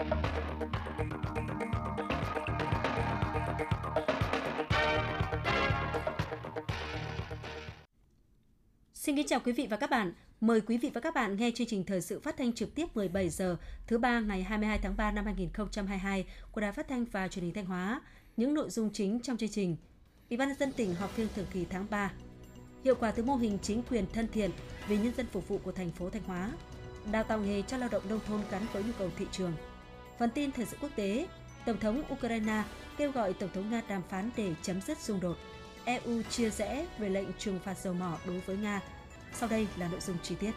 Xin kính chào quý vị và các bạn. Mời quý vị và các bạn nghe chương trình thời sự phát thanh trực tiếp 17 giờ, thứ ba ngày 22 tháng 3 năm 2022 của Đài Phát thanh và Truyền hình Thanh Hóa. Những nội dung chính trong chương trình: Ủy ban nhân dân tỉnh họp phiên thường kỳ tháng 3. Hiệu quả từ mô hình chính quyền thân thiện vì nhân dân phục vụ của thành phố Thanh Hóa. Đào tạo nghề cho lao động nông thôn gắn với nhu cầu thị trường. Phần tin thời sự quốc tế, Tổng thống Ukraine kêu gọi Tổng thống Nga đàm phán để chấm dứt xung đột. EU chia rẽ về lệnh trừng phạt dầu mỏ đối với Nga. Sau đây là nội dung chi tiết.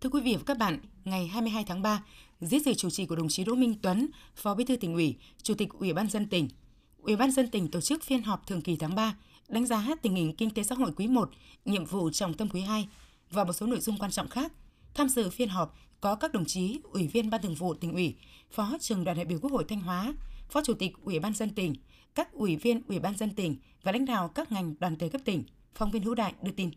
Thưa quý vị và các bạn, ngày 22 tháng 3, dưới sự chủ trì của đồng chí Đỗ Minh Tuấn, Phó Bí thư tỉnh ủy, Chủ tịch Ủy ban dân tỉnh, Ủy ban dân tỉnh tổ chức phiên họp thường kỳ tháng 3, đánh giá tình hình kinh tế xã hội quý 1, nhiệm vụ trọng tâm quý 2 và một số nội dung quan trọng khác. Tham dự phiên họp có các đồng chí Ủy viên Ban Thường vụ tỉnh ủy, Phó trưởng đoàn đại biểu Quốc hội Thanh Hóa, Phó Chủ tịch Ủy ban dân tỉnh, các ủy viên Ủy ban dân tỉnh và lãnh đạo các ngành đoàn thể cấp tỉnh. Phóng viên Hữu Đại đưa tin.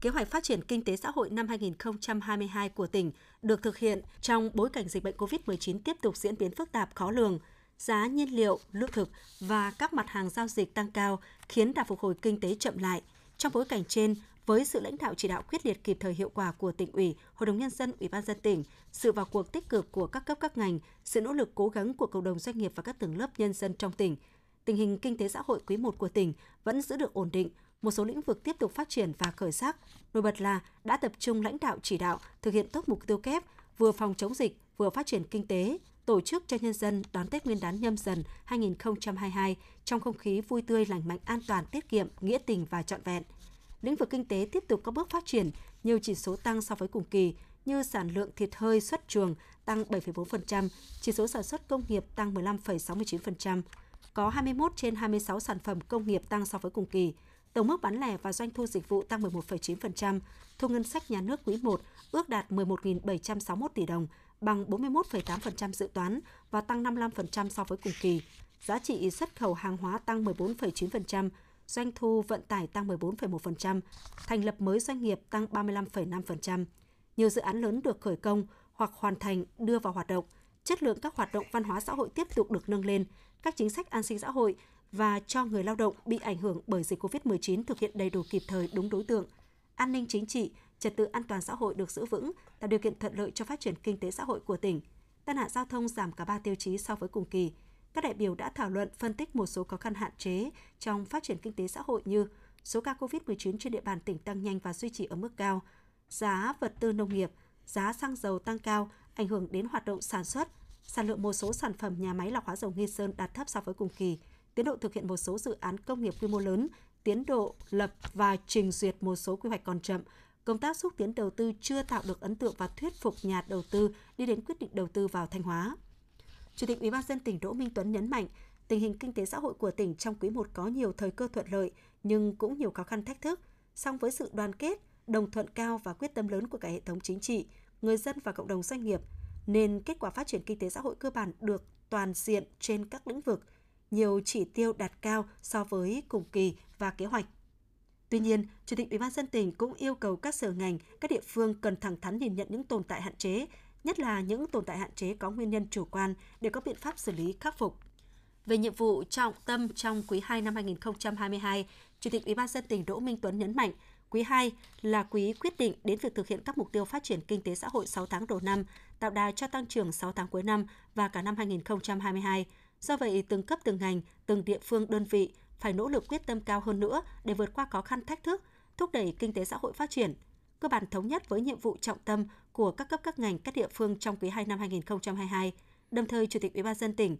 Kế hoạch phát triển kinh tế xã hội năm 2022 của tỉnh được thực hiện trong bối cảnh dịch bệnh COVID-19 tiếp tục diễn biến phức tạp khó lường, giá nhiên liệu, lương thực và các mặt hàng giao dịch tăng cao khiến đà phục hồi kinh tế chậm lại. Trong bối cảnh trên, với sự lãnh đạo chỉ đạo quyết liệt kịp thời hiệu quả của tỉnh ủy, Hội đồng nhân dân, Ủy ban dân tỉnh, sự vào cuộc tích cực của các cấp các ngành, sự nỗ lực cố gắng của cộng đồng doanh nghiệp và các tầng lớp nhân dân trong tỉnh, tình hình kinh tế xã hội quý 1 của tỉnh vẫn giữ được ổn định, một số lĩnh vực tiếp tục phát triển và khởi sắc. Nổi bật là đã tập trung lãnh đạo chỉ đạo thực hiện tốt mục tiêu kép vừa phòng chống dịch, vừa phát triển kinh tế, tổ chức cho nhân dân đón Tết Nguyên đán nhâm dần 2022 trong không khí vui tươi, lành mạnh, an toàn, tiết kiệm, nghĩa tình và trọn vẹn. Lĩnh vực kinh tế tiếp tục có bước phát triển, nhiều chỉ số tăng so với cùng kỳ như sản lượng thịt hơi xuất chuồng tăng 7,4%, chỉ số sản xuất công nghiệp tăng 15,69%, có 21 trên 26 sản phẩm công nghiệp tăng so với cùng kỳ. Tổng mức bán lẻ và doanh thu dịch vụ tăng 11,9%, thu ngân sách nhà nước quý 1 ước đạt 11.761 tỷ đồng, bằng 41,8% dự toán và tăng 55% so với cùng kỳ. Giá trị xuất khẩu hàng hóa tăng 14,9%, doanh thu vận tải tăng 14,1%, thành lập mới doanh nghiệp tăng 35,5%. Nhiều dự án lớn được khởi công hoặc hoàn thành đưa vào hoạt động, chất lượng các hoạt động văn hóa xã hội tiếp tục được nâng lên, các chính sách an sinh xã hội và cho người lao động bị ảnh hưởng bởi dịch COVID-19 thực hiện đầy đủ kịp thời đúng đối tượng. An ninh chính trị, trật tự an toàn xã hội được giữ vững, tạo điều kiện thuận lợi cho phát triển kinh tế xã hội của tỉnh. Tai nạn giao thông giảm cả 3 tiêu chí so với cùng kỳ. Các đại biểu đã thảo luận phân tích một số khó khăn hạn chế trong phát triển kinh tế xã hội như số ca COVID-19 trên địa bàn tỉnh tăng nhanh và duy trì ở mức cao, giá vật tư nông nghiệp, giá xăng dầu tăng cao ảnh hưởng đến hoạt động sản xuất, sản lượng một số sản phẩm nhà máy lọc hóa dầu Nghi Sơn đạt thấp so với cùng kỳ, tiến độ thực hiện một số dự án công nghiệp quy mô lớn, tiến độ lập và trình duyệt một số quy hoạch còn chậm, công tác xúc tiến đầu tư chưa tạo được ấn tượng và thuyết phục nhà đầu tư đi đến quyết định đầu tư vào Thanh Hóa. Chủ tịch Ủy ban dân tỉnh Đỗ Minh Tuấn nhấn mạnh, tình hình kinh tế xã hội của tỉnh trong quý 1 có nhiều thời cơ thuận lợi nhưng cũng nhiều khó khăn thách thức. Song với sự đoàn kết, đồng thuận cao và quyết tâm lớn của cả hệ thống chính trị, người dân và cộng đồng doanh nghiệp, nên kết quả phát triển kinh tế xã hội cơ bản được toàn diện trên các lĩnh vực, nhiều chỉ tiêu đạt cao so với cùng kỳ và kế hoạch. Tuy nhiên, Chủ tịch Ủy ban dân tỉnh cũng yêu cầu các sở ngành, các địa phương cần thẳng thắn nhìn nhận những tồn tại hạn chế, nhất là những tồn tại hạn chế có nguyên nhân chủ quan để có biện pháp xử lý khắc phục. Về nhiệm vụ trọng tâm trong quý 2 năm 2022, Chủ tịch Ủy ban dân tỉnh Đỗ Minh Tuấn nhấn mạnh, quý 2 là quý quyết định đến việc thực hiện các mục tiêu phát triển kinh tế xã hội 6 tháng đầu năm, tạo đà cho tăng trưởng 6 tháng cuối năm và cả năm 2022. Do vậy, từng cấp từng ngành, từng địa phương đơn vị phải nỗ lực quyết tâm cao hơn nữa để vượt qua khó khăn thách thức, thúc đẩy kinh tế xã hội phát triển, cơ bản thống nhất với nhiệm vụ trọng tâm của các cấp các ngành các địa phương trong quý 2 năm 2022. Đồng thời, Chủ tịch Ủy ban dân tỉnh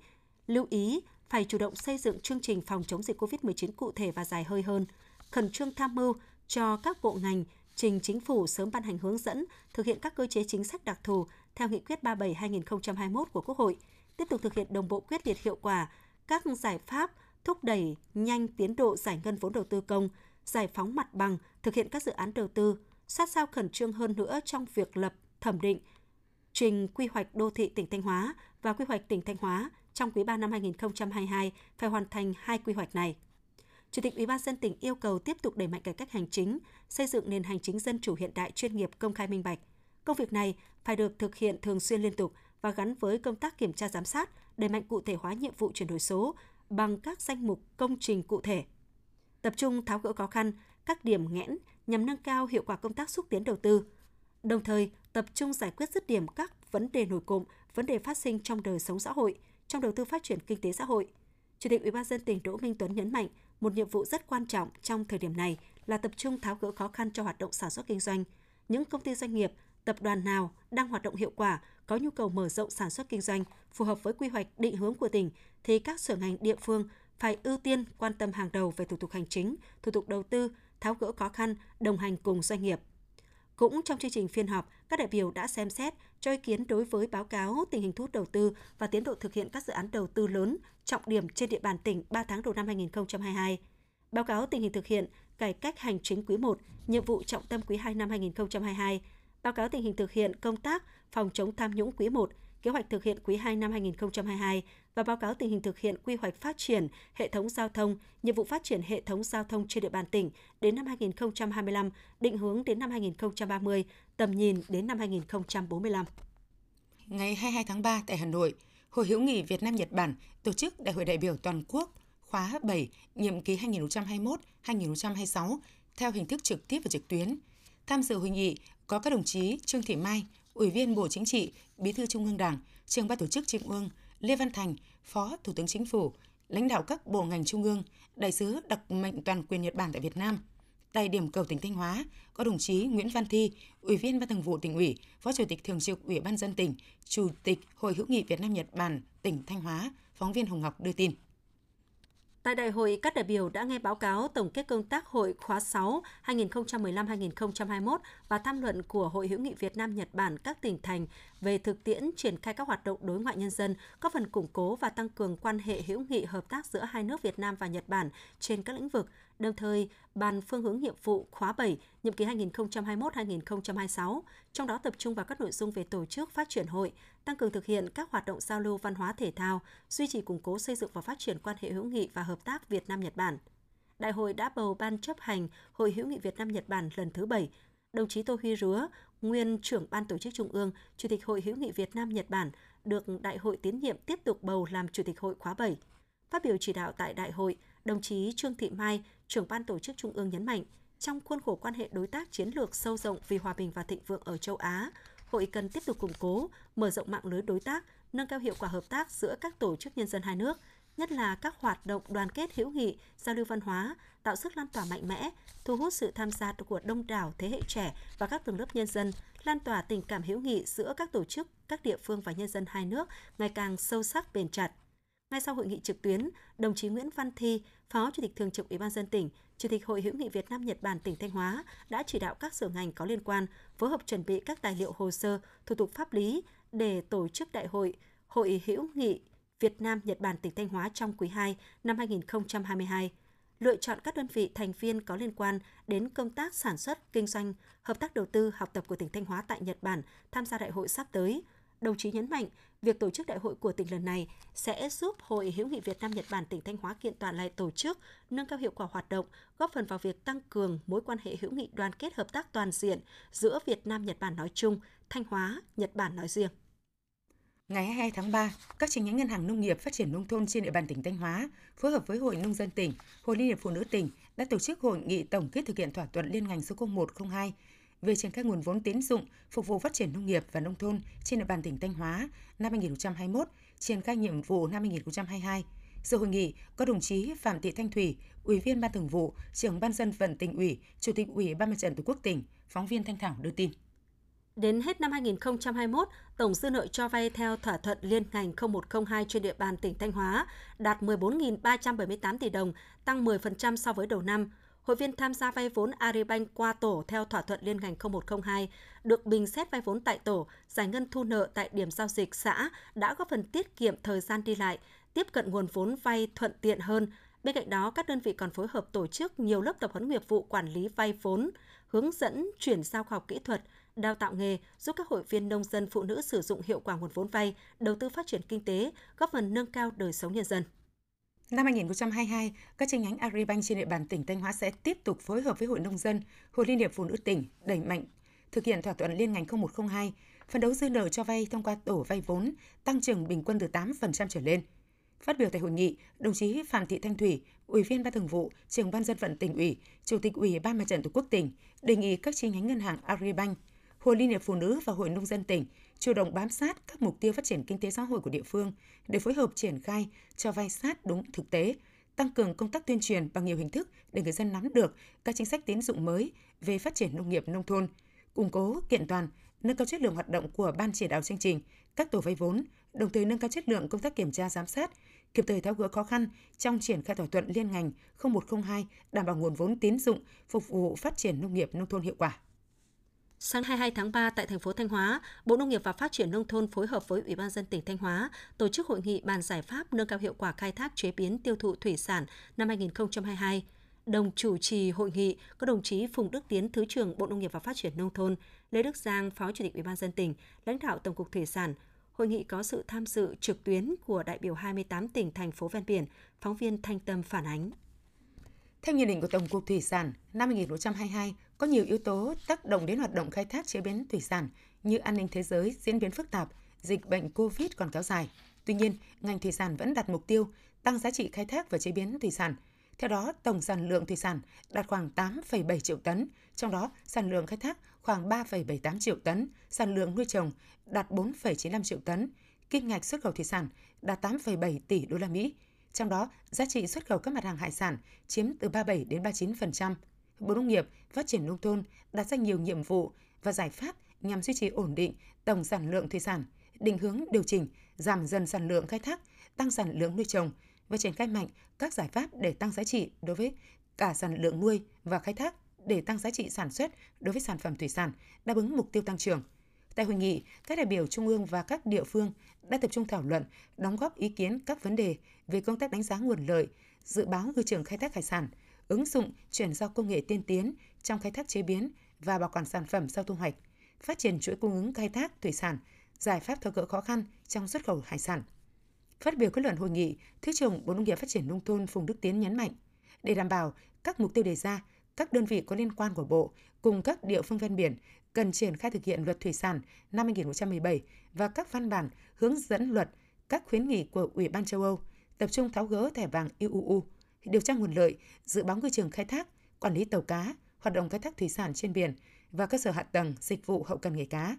lưu ý phải chủ động xây dựng chương trình phòng chống dịch COVID-19 cụ thể và dài hơi hơn, khẩn trương tham mưu cho các bộ ngành trình chính phủ sớm ban hành hướng dẫn thực hiện các cơ chế chính sách đặc thù theo nghị quyết 37/2021 của Quốc hội, tiếp tục thực hiện đồng bộ quyết liệt hiệu quả các giải pháp thúc đẩy nhanh tiến độ giải ngân vốn đầu tư công, giải phóng mặt bằng, thực hiện các dự án đầu tư, sát sao khẩn trương hơn nữa trong việc lập, thẩm định, trình quy hoạch đô thị tỉnh Thanh Hóa và quy hoạch tỉnh Thanh Hóa trong quý 3 năm 2022 phải hoàn thành hai quy hoạch này. Chủ tịch Ủy ban dân tỉnh yêu cầu tiếp tục đẩy mạnh cải cách hành chính, xây dựng nền hành chính dân chủ hiện đại chuyên nghiệp công khai minh bạch. Công việc này phải được thực hiện thường xuyên liên tục và gắn với công tác kiểm tra giám sát, đẩy mạnh cụ thể hóa nhiệm vụ chuyển đổi số bằng các danh mục công trình cụ thể. Tập trung tháo gỡ khó khăn, các điểm nghẽn nhằm nâng cao hiệu quả công tác xúc tiến đầu tư. Đồng thời, tập trung giải quyết dứt điểm các vấn đề nổi cộm, vấn đề phát sinh trong đời sống xã hội, trong đầu tư phát triển kinh tế xã hội. Chủ tịch Ủy ban dân tỉnh Đỗ Minh Tuấn nhấn mạnh, một nhiệm vụ rất quan trọng trong thời điểm này là tập trung tháo gỡ khó khăn cho hoạt động sản xuất kinh doanh. Những công ty doanh nghiệp, tập đoàn nào đang hoạt động hiệu quả, có nhu cầu mở rộng sản xuất kinh doanh phù hợp với quy hoạch định hướng của tỉnh thì các sở ngành địa phương phải ưu tiên quan tâm hàng đầu về thủ tục hành chính, thủ tục đầu tư, tháo gỡ khó khăn, đồng hành cùng doanh nghiệp. Cũng trong chương trình phiên họp, các đại biểu đã xem xét cho ý kiến đối với báo cáo tình hình thu hút đầu tư và tiến độ thực hiện các dự án đầu tư lớn trọng điểm trên địa bàn tỉnh 3 tháng đầu năm 2022. Báo cáo tình hình thực hiện cải cách hành chính quý 1, nhiệm vụ trọng tâm quý 2 năm 2022, báo cáo tình hình thực hiện công tác phòng chống tham nhũng quý 1, kế hoạch thực hiện quý 2 năm 2022 và báo cáo tình hình thực hiện quy hoạch phát triển hệ thống giao thông, nhiệm vụ phát triển hệ thống giao thông trên địa bàn tỉnh đến năm 2025, định hướng đến năm 2030, tầm nhìn đến năm 2045. Ngày 22 tháng 3 tại Hà Nội, Hội hữu nghị Việt Nam Nhật Bản tổ chức Đại hội đại biểu toàn quốc khóa 7 nhiệm kỳ 2021-2026 theo hình thức trực tiếp và trực tuyến. Tham dự hội nghị có các đồng chí Trương Thị Mai, Ủy viên Bộ Chính trị, Bí thư Trung ương Đảng, trường ban tổ chức Trung ương, Lê Văn Thành, Phó Thủ tướng Chính phủ, lãnh đạo các bộ ngành trung ương, đại sứ đặc mệnh toàn quyền Nhật Bản tại Việt Nam. Tại điểm cầu tỉnh Thanh Hóa, có đồng chí Nguyễn Văn Thi, Ủy viên Ban Thường vụ tỉnh ủy, Phó Chủ tịch Thường trực Ủy ban dân tỉnh, Chủ tịch Hội hữu nghị Việt Nam Nhật Bản tỉnh Thanh Hóa, phóng viên Hồng Ngọc đưa tin. Tại đại hội, các đại biểu đã nghe báo cáo tổng kết công tác hội khóa 6 2015-2021 và tham luận của Hội hữu nghị Việt Nam Nhật Bản các tỉnh thành về thực tiễn triển khai các hoạt động đối ngoại nhân dân, có phần củng cố và tăng cường quan hệ hữu nghị hợp tác giữa hai nước Việt Nam và Nhật Bản trên các lĩnh vực, đồng thời bàn phương hướng nhiệm vụ khóa 7, nhiệm kỳ 2021-2026, trong đó tập trung vào các nội dung về tổ chức phát triển hội, tăng cường thực hiện các hoạt động giao lưu văn hóa thể thao, duy trì củng cố xây dựng và phát triển quan hệ hữu nghị và hợp tác Việt Nam Nhật Bản. Đại hội đã bầu ban chấp hành Hội hữu nghị Việt Nam Nhật Bản lần thứ 7. Đồng chí Tô Huy Rúa, nguyên trưởng ban tổ chức Trung ương, Chủ tịch Hội hữu nghị Việt Nam Nhật Bản, được đại hội tiến nhiệm tiếp tục bầu làm Chủ tịch hội khóa 7. Phát biểu chỉ đạo tại đại hội, đồng chí Trương Thị Mai, trưởng ban tổ chức Trung ương nhấn mạnh, trong khuôn khổ quan hệ đối tác chiến lược sâu rộng vì hòa bình và thịnh vượng ở châu Á, hội cần tiếp tục củng cố, mở rộng mạng lưới đối tác, nâng cao hiệu quả hợp tác giữa các tổ chức nhân dân hai nước, nhất là các hoạt động đoàn kết hữu nghị, giao lưu văn hóa, tạo sức lan tỏa mạnh mẽ, thu hút sự tham gia của đông đảo thế hệ trẻ và các tầng lớp nhân dân, lan tỏa tình cảm hữu nghị giữa các tổ chức, các địa phương và nhân dân hai nước ngày càng sâu sắc bền chặt. Ngay sau hội nghị trực tuyến, đồng chí Nguyễn Văn Thi, Phó Chủ tịch Thường trực Ủy ban dân tỉnh, Chủ tịch Hội hữu nghị Việt Nam Nhật Bản tỉnh Thanh Hóa đã chỉ đạo các sở ngành có liên quan phối hợp chuẩn bị các tài liệu hồ sơ, thủ tục pháp lý để tổ chức đại hội Hội hữu nghị Việt Nam Nhật Bản tỉnh Thanh Hóa trong quý 2 năm 2022 lựa chọn các đơn vị thành viên có liên quan đến công tác sản xuất, kinh doanh, hợp tác đầu tư, học tập của tỉnh Thanh Hóa tại Nhật Bản tham gia đại hội sắp tới. Đồng chí nhấn mạnh, việc tổ chức đại hội của tỉnh lần này sẽ giúp Hội hữu nghị Việt Nam Nhật Bản tỉnh Thanh Hóa kiện toàn lại tổ chức, nâng cao hiệu quả hoạt động, góp phần vào việc tăng cường mối quan hệ hữu nghị đoàn kết hợp tác toàn diện giữa Việt Nam Nhật Bản nói chung, Thanh Hóa, Nhật Bản nói riêng. Ngày 22 tháng 3, các chi nhánh ngân hàng nông nghiệp phát triển nông thôn trên địa bàn tỉnh Thanh Hóa phối hợp với Hội nông dân tỉnh, Hội Liên hiệp Phụ nữ tỉnh đã tổ chức hội nghị tổng kết thực hiện thỏa thuận liên ngành số 0102 về triển khai nguồn vốn tín dụng phục vụ phát triển nông nghiệp và nông thôn trên địa bàn tỉnh Thanh Hóa năm 2021, triển khai nhiệm vụ năm 2022. Dự hội nghị có đồng chí Phạm Thị Thanh Thủy, Ủy viên Ban Thường vụ, Trưởng Ban dân vận tỉnh ủy, Chủ tịch Ủy ban Mặt trận Tổ quốc tỉnh, phóng viên Thanh Thảo đưa tin. Đến hết năm 2021, tổng dư nợ cho vay theo thỏa thuận liên ngành 0102 trên địa bàn tỉnh Thanh Hóa đạt 14.378 tỷ đồng, tăng 10% so với đầu năm. Hội viên tham gia vay vốn Agribank qua tổ theo thỏa thuận liên ngành 0102 được bình xét vay vốn tại tổ, giải ngân thu nợ tại điểm giao dịch xã đã góp phần tiết kiệm thời gian đi lại, tiếp cận nguồn vốn vay thuận tiện hơn. Bên cạnh đó, các đơn vị còn phối hợp tổ chức nhiều lớp tập huấn nghiệp vụ quản lý vay vốn, hướng dẫn chuyển giao khoa học kỹ thuật, đào tạo nghề, giúp các hội viên nông dân phụ nữ sử dụng hiệu quả nguồn vốn vay, đầu tư phát triển kinh tế, góp phần nâng cao đời sống nhân dân. Năm 2022, các chi nhánh Agribank trên địa bàn tỉnh Thanh Hóa sẽ tiếp tục phối hợp với Hội Nông dân, Hội Liên hiệp Phụ nữ tỉnh đẩy mạnh thực hiện thỏa thuận liên ngành 0102, phấn đấu dư nợ cho vay thông qua tổ vay vốn tăng trưởng bình quân từ 8% trở lên. Phát biểu tại hội nghị, đồng chí Phạm Thị Thanh Thủy, Ủy viên Ban Thường vụ, Trưởng ban dân vận tỉnh ủy, Chủ tịch Ủy ban Mặt trận Tổ quốc tỉnh đề nghị các chi nhánh ngân hàng Agribank, Hội Liên hiệp Phụ nữ và Hội Nông dân tỉnh chủ động bám sát các mục tiêu phát triển kinh tế xã hội của địa phương để phối hợp triển khai cho vay sát đúng thực tế, tăng cường công tác tuyên truyền bằng nhiều hình thức để người dân nắm được các chính sách tín dụng mới về phát triển nông nghiệp nông thôn, củng cố kiện toàn, nâng cao chất lượng hoạt động của ban chỉ đạo chương trình, các tổ vay vốn, đồng thời nâng cao chất lượng công tác kiểm tra giám sát, kịp thời tháo gỡ khó khăn trong triển khai thỏa thuận liên ngành 0102 đảm bảo nguồn vốn tín dụng phục vụ phát triển nông nghiệp nông thôn hiệu quả. Sáng 22 tháng 3 tại thành phố Thanh Hóa, Bộ Nông nghiệp và Phát triển Nông thôn phối hợp với Ủy ban dân tỉnh Thanh Hóa tổ chức hội nghị bàn giải pháp nâng cao hiệu quả khai thác chế biến tiêu thụ thủy sản năm 2022. Đồng chủ trì hội nghị có đồng chí Phùng Đức Tiến, Thứ trưởng Bộ Nông nghiệp và Phát triển Nông thôn, Lê Đức Giang, Phó Chủ tịch Ủy ban dân tỉnh, lãnh đạo Tổng cục Thủy sản. Hội nghị có sự tham dự trực tuyến của đại biểu 28 tỉnh, thành phố ven biển, phóng viên Thanh Tâm phản ánh. Theo nhận định của Tổng cục Thủy sản, năm 2022 có nhiều yếu tố tác động đến hoạt động khai thác chế biến thủy sản như an ninh thế giới diễn biến phức tạp, dịch bệnh COVID còn kéo dài. Tuy nhiên, ngành thủy sản vẫn đặt mục tiêu tăng giá trị khai thác và chế biến thủy sản. Theo đó, tổng sản lượng thủy sản đạt khoảng 8,7 triệu tấn, trong đó sản lượng khai thác khoảng 3,78 triệu tấn, sản lượng nuôi trồng đạt 4,95 triệu tấn, kim ngạch xuất khẩu thủy sản đạt 8,7 tỷ đô la Mỹ, trong đó, giá trị xuất khẩu các mặt hàng hải sản chiếm từ 37 đến 39%. Bộ Nông nghiệp, Phát triển nông thôn đặt ra nhiều nhiệm vụ và giải pháp nhằm duy trì ổn định tổng sản lượng thủy sản, định hướng điều chỉnh, giảm dần sản lượng khai thác, tăng sản lượng nuôi trồng và triển khai mạnh các giải pháp để tăng giá trị đối với cả sản lượng nuôi và khai thác để tăng giá trị sản xuất đối với sản phẩm thủy sản, đáp ứng mục tiêu tăng trưởng – Tại hội nghị, các đại biểu Trung ương và các địa phương đã tập trung thảo luận, đóng góp ý kiến các vấn đề về công tác đánh giá nguồn lợi, dự báo ngư trường khai thác hải sản, ứng dụng chuyển giao công nghệ tiên tiến trong khai thác chế biến và bảo quản sản phẩm sau thu hoạch, phát triển chuỗi cung ứng khai thác thủy sản, giải pháp tháo gỡ khó khăn trong xuất khẩu hải sản. Phát biểu kết luận hội nghị, Thứ trưởng Bộ Nông nghiệp Phát triển Nông thôn Phùng Đức Tiến nhấn mạnh, để đảm bảo các mục tiêu đề ra, các đơn vị có liên quan của Bộ cùng các địa phương ven biển cần triển khai thực hiện luật thủy sản năm 2017 và các văn bản hướng dẫn luật, các khuyến nghị của Ủy ban châu Âu, tập trung tháo gỡ thẻ vàng IUU, điều tra nguồn lợi, dự báo ngư trường khai thác, quản lý tàu cá, hoạt động khai thác thủy sản trên biển và cơ sở hạ tầng, dịch vụ hậu cần nghề cá.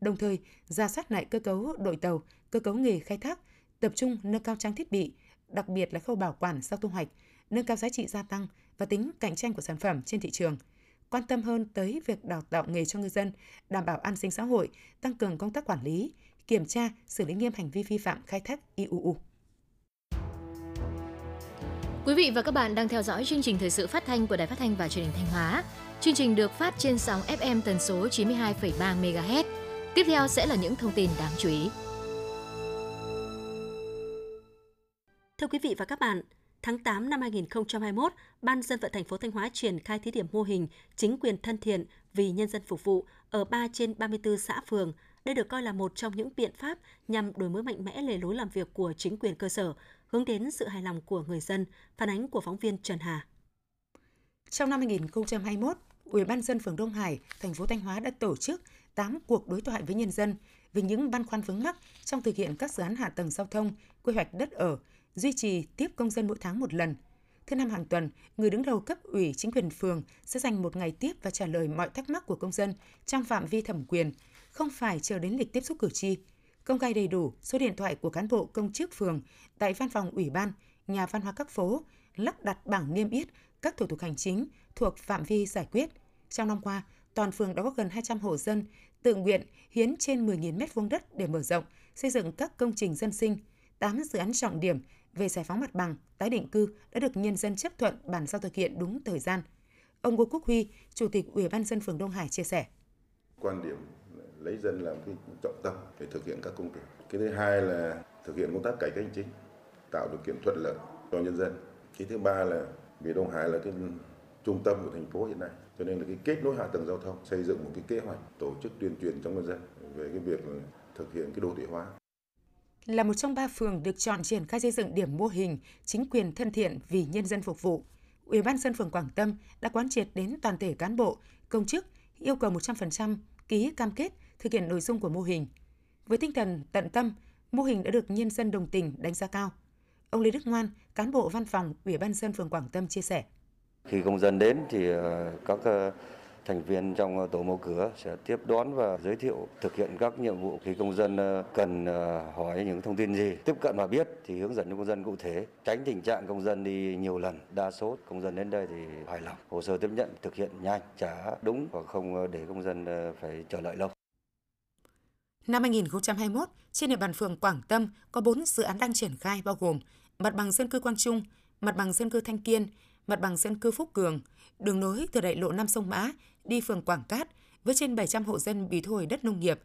Đồng thời, ra soát lại cơ cấu đội tàu, cơ cấu nghề khai thác, tập trung nâng cao trang thiết bị, đặc biệt là khâu bảo quản sau thu hoạch, nâng cao giá trị gia tăng và tính cạnh tranh của sản phẩm trên thị trường – quan tâm hơn tới việc đào tạo nghề cho ngư dân, đảm bảo an sinh xã hội, tăng cường công tác quản lý, kiểm tra, xử lý nghiêm hành vi vi phạm khai thác IUU. Quý vị và các bạn đang theo dõi chương trình thời sự phát thanh của Đài Phát thanh và Truyền hình Thanh Hóa. Chương trình được phát trên sóng FM tần số 92,3 MHz. Tiếp theo sẽ là những thông tin đáng chú ý. Thưa quý vị và các bạn, tháng 8 năm 2021, Ban dân vận thành phố Thanh Hóa triển khai thí điểm mô hình chính quyền thân thiện vì nhân dân phục vụ ở 3 trên 34 xã phường. Đây được coi là một trong những biện pháp nhằm đổi mới mạnh mẽ lề lối làm việc của chính quyền cơ sở, hướng đến sự hài lòng của người dân, phản ánh của phóng viên Trần Hà. Trong năm 2021, Ủy ban dân phường Đông Hải, thành phố Thanh Hóa đã tổ chức 8 cuộc đối thoại với nhân dân về những băn khoăn vướng mắc trong thực hiện các dự án hạ tầng giao thông, quy hoạch đất ở, duy trì tiếp công dân mỗi tháng một lần. Thứ năm hàng tuần, người đứng đầu cấp ủy chính quyền phường sẽ dành một ngày tiếp và trả lời mọi thắc mắc của công dân trong phạm vi thẩm quyền, không phải chờ đến lịch tiếp xúc cử tri. Công khai đầy đủ số điện thoại của cán bộ công chức phường tại văn phòng ủy ban, nhà văn hóa các phố, lắp đặt bảng niêm yết các thủ tục hành chính thuộc phạm vi giải quyết. Trong năm qua, toàn phường đã có gần 200 hộ dân tự nguyện hiến trên 10.000 m2 đất để mở rộng, xây dựng các công trình dân sinh, 8 dự án trọng điểm về giải phóng mặt bằng, tái định cư đã được nhân dân chấp thuận bàn giao thực hiện đúng thời gian. Ông Ngô Quốc Huy, Chủ tịch Ủy ban dân phường Đông Hải chia sẻ. Quan điểm lấy dân làm cái trọng tâm để thực hiện các công việc. Cái thứ hai là thực hiện công tác cải cách hành chính, tạo điều kiện thuận lợi cho nhân dân. Cái thứ ba là vì Đông Hải là cái trung tâm của thành phố hiện nay cho nên là cái kết nối hạ tầng giao thông xây dựng một cái kế hoạch tổ chức tuyên truyền trong nhân dân về cái việc thực hiện cái đô thị hóa là một trong ba phường được chọn triển khai xây dựng điểm mô hình chính quyền thân thiện vì nhân dân phục vụ. Ủy ban dân phường Quảng Tâm đã quán triệt đến toàn thể cán bộ, công chức yêu cầu 100% ký cam kết thực hiện nội dung của mô hình. Với tinh thần tận tâm, mô hình đã được nhân dân đồng tình đánh giá cao. Ông Lê Đức Ngoan, cán bộ văn phòng Ủy ban dân phường Quảng Tâm chia sẻ. Khi công dân đến thì ờ, các ờ, thành viên trong tổ mẫu cửa sẽ tiếp đón và giới thiệu thực hiện các nhiệm vụ khi công dân ờ, cần hỏi những thông tin gì tiếp cận và biết thì hướng dẫn cho công dân cụ thể tránh tình trạng công dân đi nhiều lần đa số công dân đến đây thì hài lòng hồ sơ tiếp nhận thực hiện nhanh trả đúng và không để công dân phải chờ đợi lâu Năm 2021, trên địa bàn phường Quảng Tâm có 4 dự án đang triển khai bao gồm mặt bằng dân cư Quang Trung, mặt bằng dân cư Thanh Kiên, mặt bằng dân cư Phúc Cường, đường nối từ đại lộ Nam Sông Mã đi phường Quảng Cát với trên 700 hộ dân bị thu hồi đất nông nghiệp.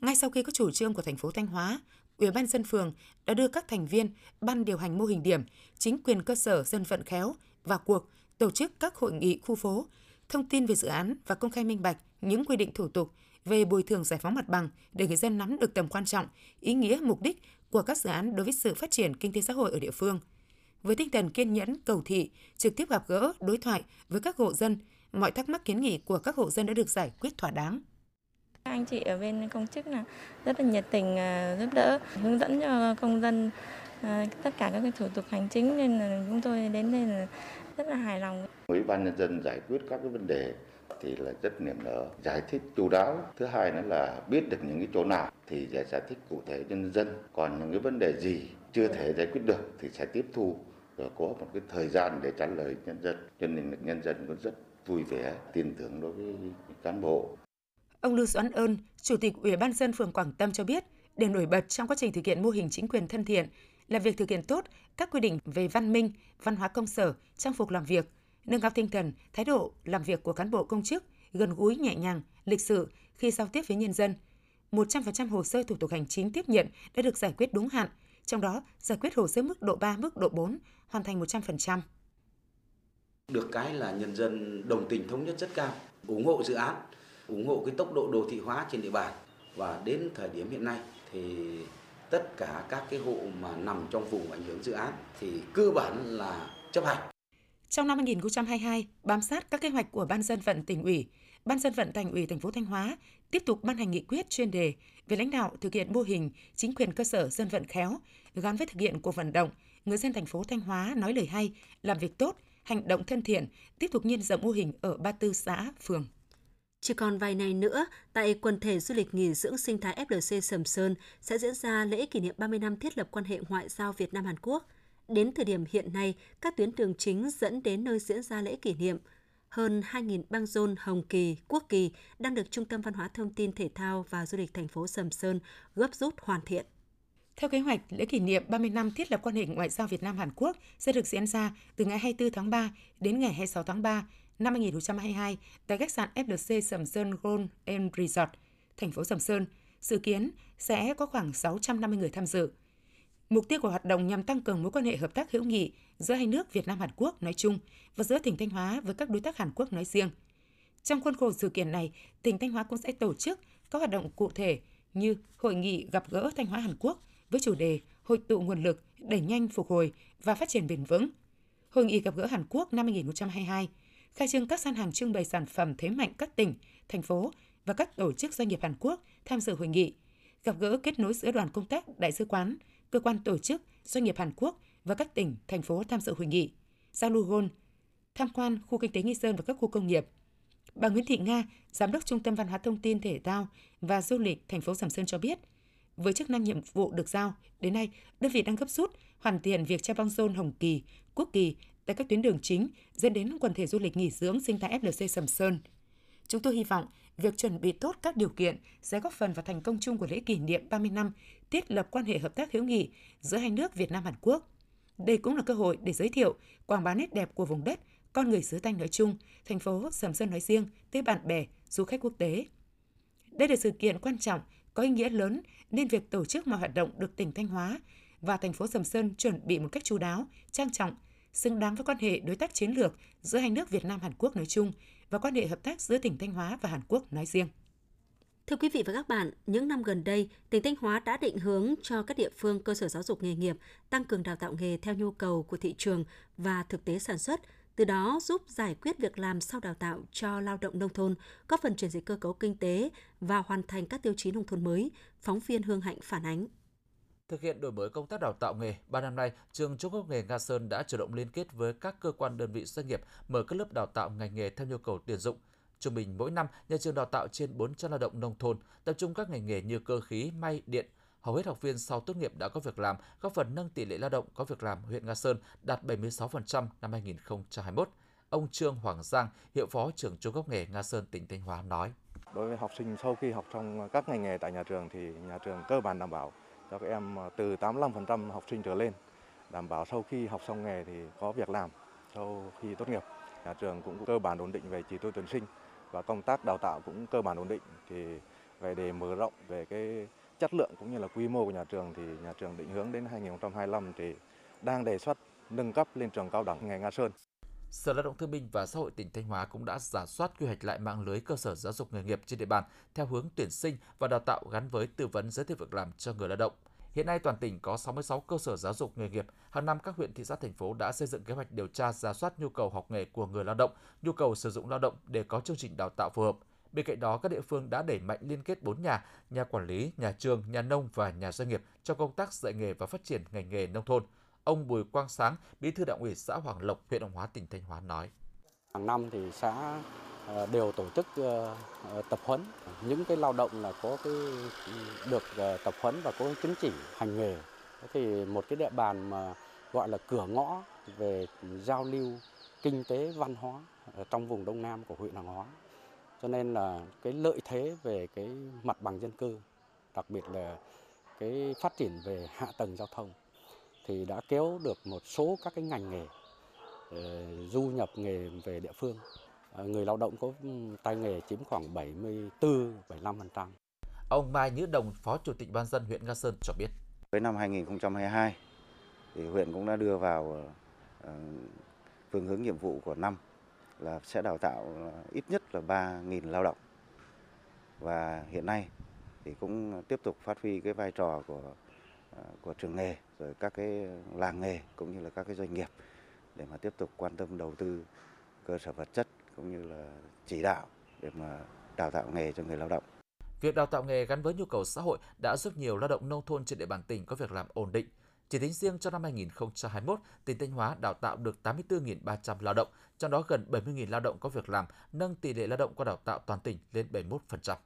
Ngay sau khi có chủ trương của thành phố Thanh Hóa, Ủy ban dân phường đã đưa các thành viên ban điều hành mô hình điểm, chính quyền cơ sở dân vận khéo vào cuộc tổ chức các hội nghị khu phố, thông tin về dự án và công khai minh bạch những quy định thủ tục về bồi thường giải phóng mặt bằng để người dân nắm được tầm quan trọng, ý nghĩa, mục đích của các dự án đối với sự phát triển kinh tế xã hội ở địa phương. Với tinh thần kiên nhẫn, cầu thị, trực tiếp gặp gỡ, đối thoại với các hộ dân, mọi thắc mắc kiến nghị của các hộ dân đã được giải quyết thỏa đáng. Anh chị ở bên công chức là rất là nhiệt tình à, giúp đỡ, hướng dẫn cho công dân à, tất cả các cái thủ tục hành chính nên là chúng tôi đến đây là rất là hài lòng. Ủy ban nhân dân giải quyết các cái vấn đề thì là rất niềm nở. Giải thích chú đáo thứ hai nữa là biết được những cái chỗ nào thì sẽ giải thích cụ thể cho nhân dân. Còn những cái vấn đề gì chưa thể giải quyết được thì sẽ tiếp thu rồi có một cái thời gian để trả lời nhân dân. Cho nên nhân dân cũng rất vui vẻ tin tưởng đối với cán bộ. Ông Lưu Doãn Ơn, Chủ tịch Ủy ban dân phường Quảng Tâm cho biết, để nổi bật trong quá trình thực hiện mô hình chính quyền thân thiện là việc thực hiện tốt các quy định về văn minh, văn hóa công sở, trang phục làm việc – nâng cao tinh thần, thái độ làm việc của cán bộ công chức gần gũi nhẹ nhàng, lịch sự khi giao tiếp với nhân dân. 100% hồ sơ thủ tục hành chính tiếp nhận đã được giải quyết đúng hạn, trong đó giải quyết hồ sơ mức độ 3, mức độ 4 hoàn thành 100%. Được cái là nhân dân đồng tình thống nhất rất cao, ủng hộ dự án, ủng hộ cái tốc độ đô thị hóa trên địa bàn và đến thời điểm hiện nay thì tất cả các cái hộ mà nằm trong vùng ảnh hưởng dự án thì cơ bản là chấp hành trong năm 2022, bám sát các kế hoạch của Ban dân vận tỉnh ủy, Ban dân vận thành ủy thành phố Thanh Hóa tiếp tục ban hành nghị quyết chuyên đề về lãnh đạo thực hiện mô hình chính quyền cơ sở dân vận khéo gắn với thực hiện cuộc vận động người dân thành phố Thanh Hóa nói lời hay, làm việc tốt, hành động thân thiện, tiếp tục nhân rộng mô hình ở 34 xã, phường. Chỉ còn vài ngày nữa, tại quần thể du lịch nghỉ dưỡng sinh thái FLC Sầm Sơn sẽ diễn ra lễ kỷ niệm 30 năm thiết lập quan hệ ngoại giao Việt Nam Hàn Quốc – Đến thời điểm hiện nay, các tuyến đường chính dẫn đến nơi diễn ra lễ kỷ niệm hơn 2.000 băng rôn Hồng Kỳ, Quốc Kỳ đang được Trung tâm Văn hóa Thông tin Thể thao và Du lịch thành phố Sầm Sơn gấp rút hoàn thiện. Theo kế hoạch, lễ kỷ niệm 30 năm thiết lập quan hệ ngoại giao Việt Nam Hàn Quốc sẽ được diễn ra từ ngày 24 tháng 3 đến ngày 26 tháng 3 năm 2022 tại khách sạn FLC Sầm Sơn Gold and Resort, thành phố Sầm Sơn. Dự kiến sẽ có khoảng 650 người tham dự. Mục tiêu của hoạt động nhằm tăng cường mối quan hệ hợp tác hữu nghị giữa hai nước Việt Nam Hàn Quốc nói chung và giữa tỉnh Thanh Hóa với các đối tác Hàn Quốc nói riêng. Trong khuôn khổ sự kiện này, tỉnh Thanh Hóa cũng sẽ tổ chức các hoạt động cụ thể như hội nghị gặp gỡ Thanh Hóa Hàn Quốc với chủ đề hội tụ nguồn lực đẩy nhanh phục hồi và phát triển bền vững. Hội nghị gặp gỡ Hàn Quốc năm 2022 khai trương các gian hàng trưng bày sản phẩm thế mạnh các tỉnh, thành phố và các tổ chức doanh nghiệp Hàn Quốc tham dự hội nghị, gặp gỡ kết nối giữa đoàn công tác đại sứ quán, cơ quan tổ chức, doanh nghiệp Hàn Quốc và các tỉnh, thành phố tham dự hội nghị, giao lưu gôn, tham quan khu kinh tế Nghi Sơn và các khu công nghiệp. Bà Nguyễn Thị Nga, Giám đốc Trung tâm Văn hóa Thông tin Thể thao và Du lịch thành phố Sầm Sơn cho biết, với chức năng nhiệm vụ được giao, đến nay đơn vị đang gấp rút hoàn thiện việc treo băng rôn Hồng Kỳ, Quốc Kỳ tại các tuyến đường chính dẫn đến quần thể du lịch nghỉ dưỡng sinh thái FLC Sầm Sơn. Chúng tôi hy vọng việc chuẩn bị tốt các điều kiện sẽ góp phần vào thành công chung của lễ kỷ niệm 30 năm thiết lập quan hệ hợp tác hữu nghị giữa hai nước Việt Nam Hàn Quốc. Đây cũng là cơ hội để giới thiệu, quảng bá nét đẹp của vùng đất, con người xứ Thanh nói chung, thành phố Sầm Sơn nói riêng tới bạn bè, du khách quốc tế. Đây là sự kiện quan trọng, có ý nghĩa lớn nên việc tổ chức mọi hoạt động được tỉnh Thanh Hóa và thành phố Sầm Sơn chuẩn bị một cách chú đáo, trang trọng, xứng đáng với quan hệ đối tác chiến lược giữa hai nước Việt Nam Hàn Quốc nói chung và quan hệ hợp tác giữa tỉnh Thanh Hóa và Hàn Quốc nói riêng. Thưa quý vị và các bạn, những năm gần đây, tỉnh Thanh Hóa đã định hướng cho các địa phương cơ sở giáo dục nghề nghiệp tăng cường đào tạo nghề theo nhu cầu của thị trường và thực tế sản xuất, từ đó giúp giải quyết việc làm sau đào tạo cho lao động nông thôn, góp phần chuyển dịch cơ cấu kinh tế và hoàn thành các tiêu chí nông thôn mới, phóng viên Hương Hạnh phản ánh. Thực hiện đổi mới công tác đào tạo nghề, ba năm nay, trường Trung cấp nghề Nga Sơn đã chủ động liên kết với các cơ quan đơn vị doanh nghiệp mở các lớp đào tạo ngành nghề theo nhu cầu tuyển dụng. Trung bình mỗi năm, nhà trường đào tạo trên 400 lao động nông thôn, tập trung các ngành nghề như cơ khí, may, điện. Hầu hết học viên sau tốt nghiệp đã có việc làm, góp phần nâng tỷ lệ lao động có việc làm huyện Nga Sơn đạt 76% năm 2021. Ông Trương Hoàng Giang, hiệu phó trưởng trung cấp nghề Nga Sơn tỉnh Thanh Hóa nói: Đối với học sinh sau khi học trong các ngành nghề tại nhà trường thì nhà trường cơ bản đảm bảo cho các em ờ, từ 85% học sinh trở lên, đảm bảo sau khi học xong nghề thì có việc làm, sau khi tốt nghiệp. Nhà trường cũng cơ bản ổn định về chỉ tiêu tuyển sinh và công tác đào tạo cũng cơ bản ổn định thì về để mở rộng về cái chất lượng cũng như là quy mô của nhà trường thì nhà trường định hướng đến 2025 thì đang đề xuất nâng cấp lên trường cao đẳng nghề Nga Sơn. Sở Lao động Thương binh và Xã hội tỉnh Thanh Hóa cũng đã giả soát quy hoạch lại mạng lưới cơ sở giáo dục nghề nghiệp trên địa bàn theo hướng tuyển sinh và đào tạo gắn với tư vấn giới thiệu việc làm cho người lao động. Hiện nay toàn tỉnh có 66 cơ sở giáo dục nghề nghiệp. Hàng năm các huyện thị xã thành phố đã xây dựng kế hoạch điều tra giả soát nhu cầu học nghề của người lao động, nhu cầu sử dụng lao động để có chương trình đào tạo phù hợp. Bên cạnh đó, các địa phương đã đẩy mạnh liên kết bốn nhà, nhà quản lý, nhà trường, nhà nông và nhà doanh nghiệp trong công tác dạy nghề và phát triển ngành nghề nông thôn. Ông Bùi Quang Sáng, Bí thư Đảng ủy xã Hoàng Lộc, huyện Hoàng Hóa, tỉnh Thanh Hóa nói: Hàng năm thì xã ờ, đều tổ chức ờ, ờ, tập huấn những cái lao động là có cái ừ, được tập huấn và có chứng chỉ hành nghề. Thì một cái địa bàn mà gọi là cửa ngõ về giao lưu kinh tế văn hóa trong vùng Đông Nam của huyện Hàng Hóa. Cho nên là cái lợi thế về cái mặt bằng dân cư, đặc biệt là cái phát triển về hạ tầng giao thông thì đã kéo được một số các cái ngành nghề du nhập nghề về địa phương. Ờ, người lao động có tay nghề chiếm khoảng 74-75%. Ông Mai Nhữ Đồng, Phó Chủ tịch Ban dân huyện Nga Sơn cho biết. Với năm 2022 thì huyện cũng đã đưa vào uh, phương hướng nhiệm vụ của năm là sẽ đào tạo ít nhất là 3.000 lao động. Và hiện nay thì cũng tiếp tục phát huy cái vai trò của của trường nghề rồi các cái làng nghề cũng như là các cái doanh nghiệp để mà tiếp tục quan tâm đầu tư cơ sở vật chất cũng như là chỉ đạo để mà đào tạo nghề cho người lao động. Việc đào tạo nghề gắn với nhu cầu xã hội đã giúp nhiều lao động nông thôn trên địa bàn tỉnh có việc làm ổn định. Chỉ tính riêng cho năm 2021, tỉnh Thanh Hóa đào tạo được 84.300 lao động, trong đó gần 70.000 lao động có việc làm, nâng tỷ lệ lao động qua đào tạo toàn tỉnh lên 71%.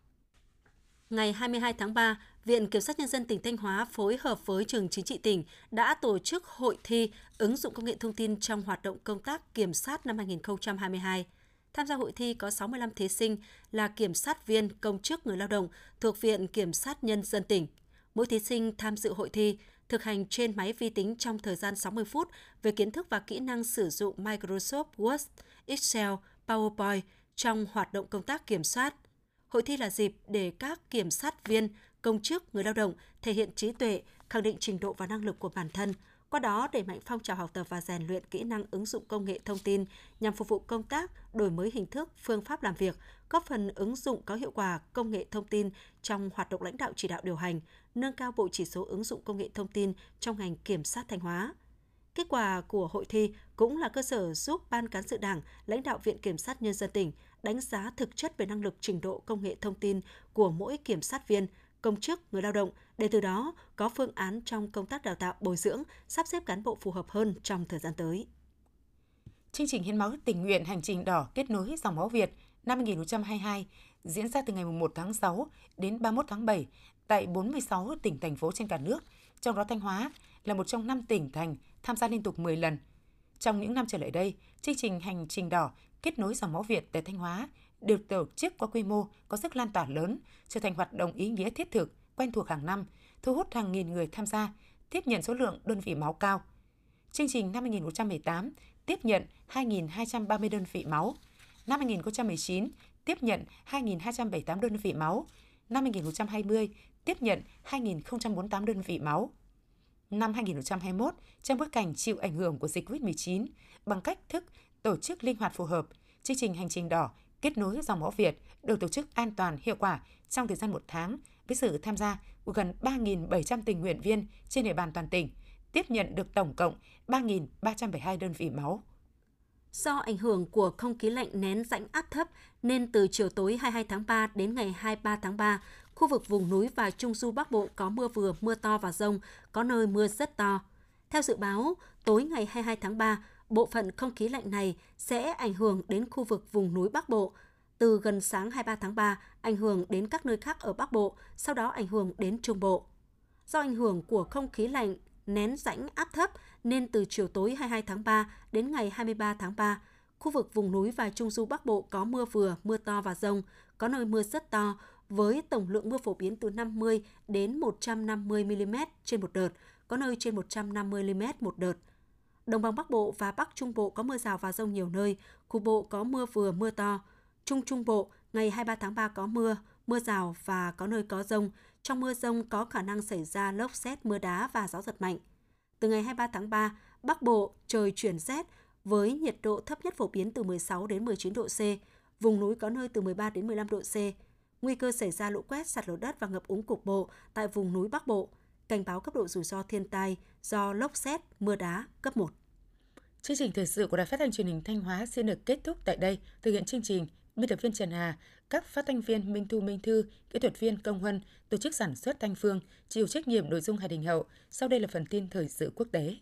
Ngày 22 tháng 3, Viện Kiểm sát Nhân dân tỉnh Thanh Hóa phối hợp với Trường Chính trị tỉnh đã tổ chức hội thi ứng dụng công nghệ thông tin trong hoạt động công tác kiểm sát năm 2022. Tham gia hội thi có 65 thí sinh là kiểm sát viên, công chức người lao động thuộc Viện Kiểm sát Nhân dân tỉnh. Mỗi thí sinh tham dự hội thi thực hành trên máy vi tính trong thời gian 60 phút về kiến thức và kỹ năng sử dụng Microsoft Word, Excel, PowerPoint trong hoạt động công tác kiểm soát – Hội thi là dịp để các kiểm sát viên, công chức, người lao động thể hiện trí tuệ, khẳng định trình độ và năng lực của bản thân, qua đó đẩy mạnh phong trào học tập và rèn luyện kỹ năng ứng dụng công nghệ thông tin nhằm phục vụ công tác, đổi mới hình thức, phương pháp làm việc, góp phần ứng dụng có hiệu quả công nghệ thông tin trong hoạt động lãnh đạo chỉ đạo điều hành, nâng cao bộ chỉ số ứng dụng công nghệ thông tin trong ngành kiểm sát Thanh Hóa. Kết quả của hội thi cũng là cơ sở giúp Ban Cán sự Đảng, lãnh đạo Viện Kiểm sát Nhân dân tỉnh đánh giá thực chất về năng lực trình độ công nghệ thông tin của mỗi kiểm sát viên, công chức, người lao động để từ đó có phương án trong công tác đào tạo bồi dưỡng, sắp xếp cán bộ phù hợp hơn trong thời gian tới. Chương trình hiến máu tình nguyện hành trình đỏ kết nối dòng máu Việt năm 2022 diễn ra từ ngày 1 tháng 6 đến 31 tháng 7 tại 46 tỉnh thành phố trên cả nước, trong đó Thanh Hóa là một trong năm tỉnh thành tham gia liên tục 10 lần. Trong những năm trở lại đây, chương trình hành trình đỏ kết nối dòng máu Việt tại Thanh Hóa được tổ chức có quy mô, có sức lan tỏa lớn, trở thành hoạt động ý nghĩa thiết thực, quen thuộc hàng năm, thu hút hàng nghìn người tham gia, tiếp nhận số lượng đơn vị máu cao. Chương trình năm 2018 tiếp nhận 2.230 đơn vị máu, năm 2019 tiếp nhận 2.278 đơn vị máu, năm 2020 tiếp nhận 2.048 đơn vị máu. Năm 2021, trong bối cảnh chịu ảnh hưởng của dịch COVID-19, bằng cách thức tổ chức linh hoạt phù hợp, chương trình hành trình đỏ kết nối dòng máu Việt được tổ chức an toàn, hiệu quả trong thời gian một tháng với sự tham gia của gần 3.700 tình nguyện viên trên địa bàn toàn tỉnh, tiếp nhận được tổng cộng 3.372 đơn vị máu. Do ảnh hưởng của không khí lạnh nén rãnh áp thấp nên từ chiều tối 22 tháng 3 đến ngày 23 tháng 3, khu vực vùng núi và trung du Bắc Bộ có mưa vừa, mưa to và rông, có nơi mưa rất to. Theo dự báo, tối ngày 22 tháng 3, bộ phận không khí lạnh này sẽ ảnh hưởng đến khu vực vùng núi Bắc Bộ. Từ gần sáng 23 tháng 3, ảnh hưởng đến các nơi khác ở Bắc Bộ, sau đó ảnh hưởng đến Trung Bộ. Do ảnh hưởng của không khí lạnh nén rãnh áp thấp nên từ chiều tối 22 tháng 3 đến ngày 23 tháng 3, khu vực vùng núi và trung du Bắc Bộ có mưa vừa, mưa to và rông, có nơi mưa rất to với tổng lượng mưa phổ biến từ 50 đến 150 mm trên một đợt, có nơi trên 150 mm một đợt. Đồng bằng Bắc Bộ và Bắc Trung Bộ có mưa rào và rông nhiều nơi, cục bộ có mưa vừa mưa to. Trung Trung Bộ ngày 23 tháng 3 có mưa, mưa rào và có nơi có rông. Trong mưa rông có khả năng xảy ra lốc xét, mưa đá và gió giật mạnh. Từ ngày 23 tháng 3, Bắc Bộ trời chuyển rét với nhiệt độ thấp nhất phổ biến từ 16 đến 19 độ C, vùng núi có nơi từ 13 đến 15 độ C. Nguy cơ xảy ra lũ quét, sạt lở đất và ngập úng cục bộ tại vùng núi Bắc Bộ. Cảnh báo cấp độ rủi ro thiên tai do lốc xét, mưa đá cấp 1. Chương trình thời sự của Đài Phát thanh Truyền hình Thanh Hóa xin được kết thúc tại đây. Thực hiện chương trình, biên tập viên Trần Hà, các phát thanh viên Minh Thu Minh Thư, kỹ thuật viên Công Huân, tổ chức sản xuất Thanh Phương, chịu trách nhiệm nội dung Hà Đình Hậu. Sau đây là phần tin thời sự quốc tế.